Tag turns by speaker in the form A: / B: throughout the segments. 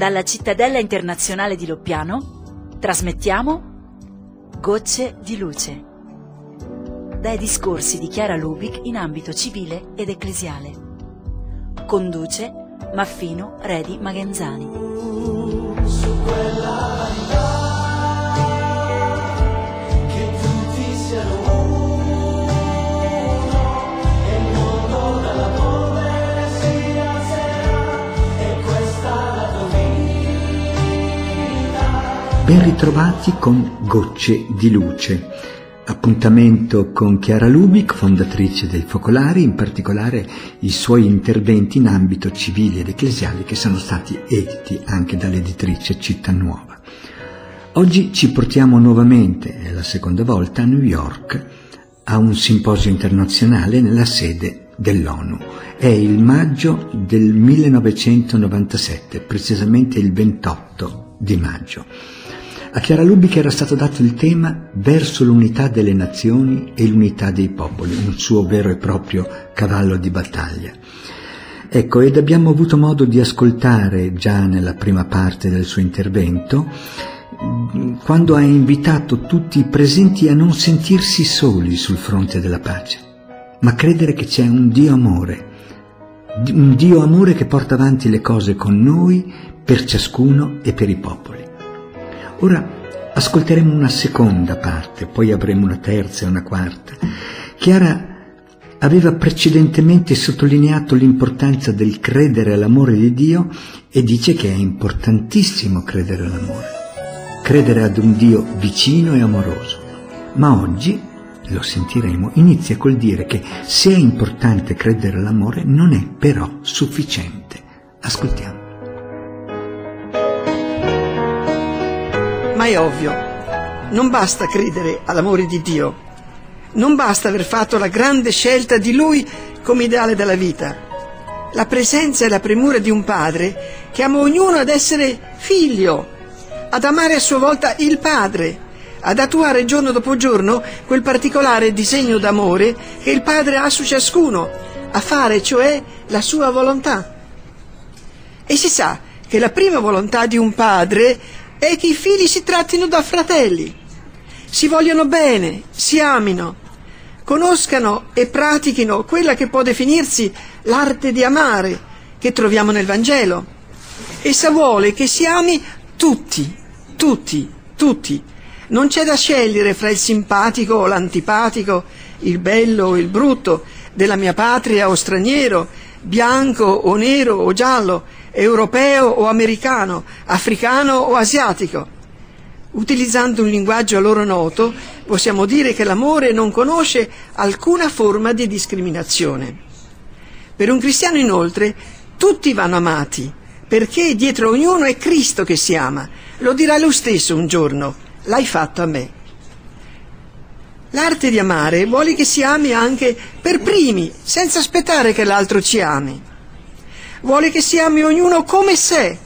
A: Dalla cittadella internazionale di Loppiano trasmettiamo Gocce di luce. Dai discorsi di Chiara Lubic in ambito civile ed ecclesiale. Conduce Maffino Redi Magenzani.
B: Ritrovati con Gocce di Luce. Appuntamento con Chiara Lubic, fondatrice dei Focolari, in particolare i suoi interventi in ambito civile ed ecclesiale che sono stati editi anche dall'editrice Città Nuova. Oggi ci portiamo nuovamente, è la seconda volta, a New York a un simposio internazionale nella sede dell'ONU. È il maggio del 1997, precisamente il 28 di maggio. A Chiara Lubic era stato dato il tema verso l'unità delle nazioni e l'unità dei popoli, un suo vero e proprio cavallo di battaglia. Ecco, ed abbiamo avuto modo di ascoltare già nella prima parte del suo intervento, quando ha invitato tutti i presenti a non sentirsi soli sul fronte della pace, ma credere che c'è un Dio amore, un Dio amore che porta avanti le cose con noi, per ciascuno e per i popoli. Ora ascolteremo una seconda parte, poi avremo una terza e una quarta. Chiara aveva precedentemente sottolineato l'importanza del credere all'amore di Dio e dice che è importantissimo credere all'amore, credere ad un Dio vicino e amoroso. Ma oggi, lo sentiremo, inizia col dire che se è importante credere all'amore non è però sufficiente. Ascoltiamo.
C: Ma è ovvio, non basta credere all'amore di Dio, non basta aver fatto la grande scelta di Lui come ideale della vita. La presenza e la premura di un padre chiama ognuno ad essere figlio, ad amare a sua volta il padre, ad attuare giorno dopo giorno quel particolare disegno d'amore che il padre ha su ciascuno, a fare cioè la sua volontà. E si sa che la prima volontà di un padre è che i figli si trattino da fratelli, si vogliono bene, si amino, conoscano e pratichino quella che può definirsi l'arte di amare che troviamo nel Vangelo. Essa vuole che si ami tutti, tutti, tutti. Non c'è da scegliere fra il simpatico o l'antipatico, il bello o il brutto, della mia patria o straniero, bianco o nero o giallo, europeo o americano, africano o asiatico. Utilizzando un linguaggio a loro noto, possiamo dire che l'amore non conosce alcuna forma di discriminazione. Per un cristiano, inoltre, tutti vanno amati, perché dietro ognuno è Cristo che si ama. Lo dirà lui stesso un giorno, l'hai fatto a me. L'arte di amare vuole che si ami anche per primi, senza aspettare che l'altro ci ami. Vuole che si ami ognuno come sé.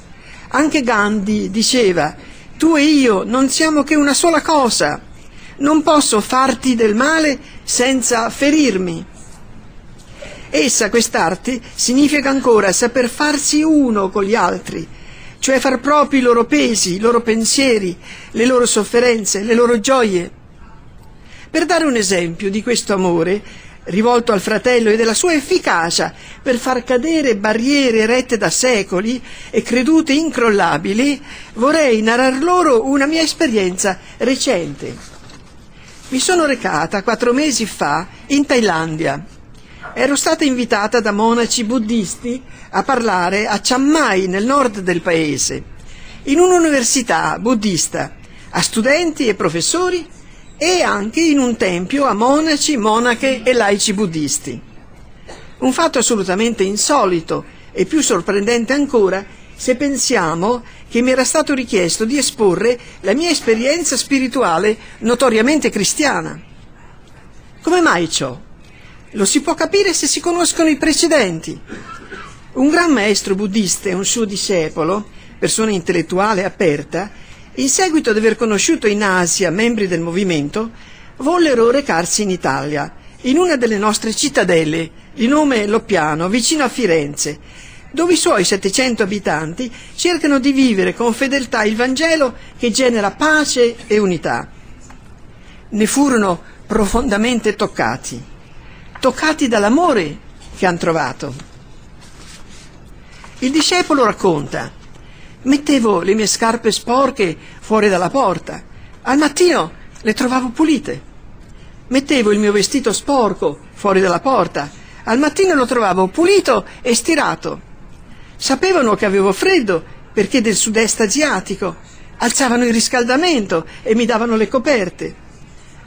C: Anche Gandhi diceva, tu e io non siamo che una sola cosa. Non posso farti del male senza ferirmi. Essa, quest'arte, significa ancora saper farsi uno con gli altri, cioè far propri i loro pesi, i loro pensieri, le loro sofferenze, le loro gioie. Per dare un esempio di questo amore rivolto al fratello e della sua efficacia per far cadere barriere erette da secoli e credute incrollabili, vorrei narrar loro una mia esperienza recente. Mi sono recata quattro mesi fa in Thailandia. Ero stata invitata da monaci buddisti a parlare a Chiang Mai, nel nord del paese, in un'università buddista, a studenti e professori e anche in un tempio a monaci, monache e laici buddisti. Un fatto assolutamente insolito e più sorprendente ancora se pensiamo che mi era stato richiesto di esporre la mia esperienza spirituale notoriamente cristiana. Come mai ciò? Lo si può capire se si conoscono i precedenti. Un gran maestro buddista e un suo discepolo, persona intellettuale aperta, in seguito ad aver conosciuto in Asia membri del movimento, vollero recarsi in Italia, in una delle nostre cittadelle, di nome Loppiano, vicino a Firenze, dove i suoi 700 abitanti cercano di vivere con fedeltà il Vangelo che genera pace e unità. Ne furono profondamente toccati, toccati dall'amore che hanno trovato. Il discepolo racconta, mettevo le mie scarpe sporche fuori dalla porta, al mattino le trovavo pulite. Mettevo il mio vestito sporco fuori dalla porta, al mattino lo trovavo pulito e stirato. Sapevano che avevo freddo perché del sud-est asiatico. Alzavano il riscaldamento e mi davano le coperte.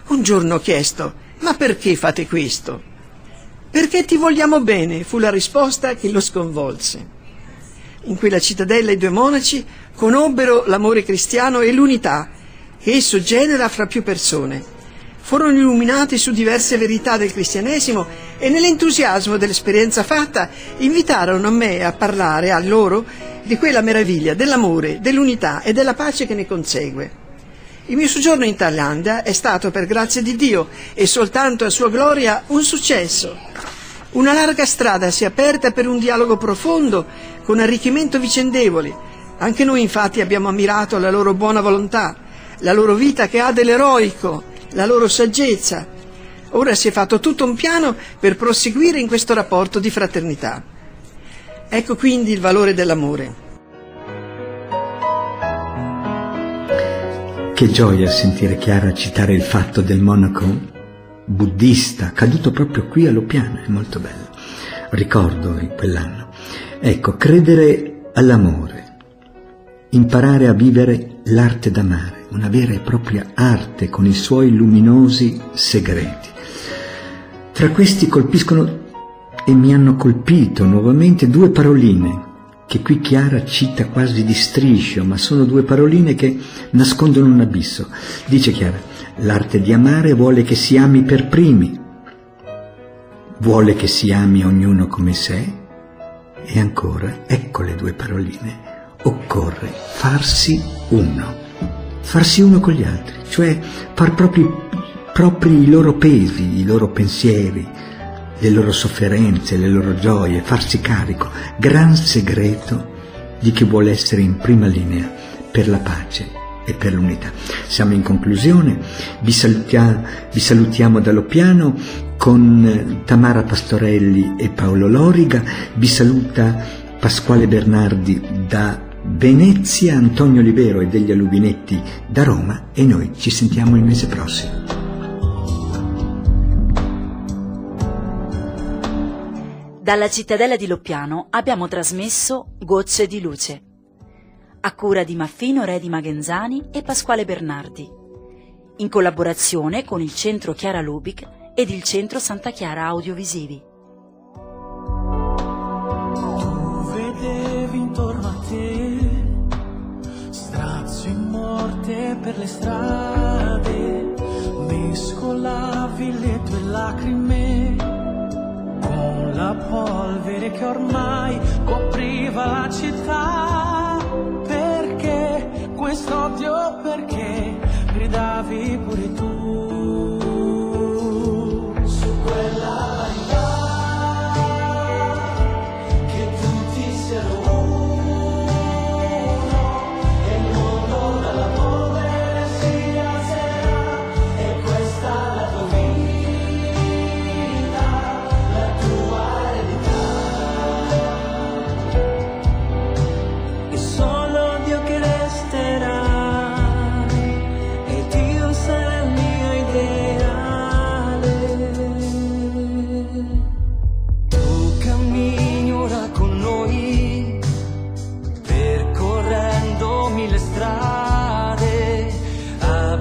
C: Un giorno ho chiesto, ma perché fate questo? Perché ti vogliamo bene, fu la risposta che lo sconvolse. In quella cittadella i due monaci conobbero l'amore cristiano e l'unità che esso genera fra più persone furono illuminati su diverse verità del cristianesimo e nell'entusiasmo dell'esperienza fatta invitarono me a parlare a loro di quella meraviglia dell'amore, dell'unità e della pace che ne consegue. Il mio soggiorno in Thailandia è stato per grazia di Dio e soltanto a sua gloria un successo. Una larga strada si è aperta per un dialogo profondo con arricchimento vicendevole. Anche noi infatti abbiamo ammirato la loro buona volontà, la loro vita che ha dell'eroico, la loro saggezza. Ora si è fatto tutto un piano per proseguire in questo rapporto di fraternità. Ecco quindi il valore dell'amore.
B: Che gioia sentire Chiara citare il fatto del monaco buddista caduto proprio qui a Lopiano, è molto bello. Ricordo in quell'anno. Ecco, credere all'amore, imparare a vivere l'arte d'amare una vera e propria arte con i suoi luminosi segreti. Tra questi colpiscono e mi hanno colpito nuovamente due paroline che qui Chiara cita quasi di striscio, ma sono due paroline che nascondono un abisso. Dice Chiara, l'arte di amare vuole che si ami per primi, vuole che si ami ognuno come sé, e ancora, ecco le due paroline, occorre farsi uno. Farsi uno con gli altri, cioè far propri, propri i loro pesi, i loro pensieri, le loro sofferenze, le loro gioie, farsi carico, gran segreto di chi vuole essere in prima linea per la pace e per l'unità. Siamo in conclusione, vi salutiamo, vi salutiamo dallo piano con Tamara Pastorelli e Paolo Loriga, vi saluta Pasquale Bernardi da Venezia, Antonio Olivero e degli Alubinetti da Roma e noi ci sentiamo il mese prossimo.
A: Dalla cittadella di Loppiano abbiamo trasmesso Gocce di luce, a cura di Maffino Re di Magenzani e Pasquale Bernardi, in collaborazione con il Centro Chiara Lubic ed il Centro Santa Chiara Audiovisivi.
D: Tu vedevi intorno a te strazio e morte per le strade, mescolavi le tue lacrime polvere che ormai copriva la città. Perché questo odio? Perché gridavi pure tu?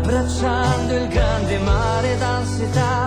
D: abbracciando il grande mare d'ansietà.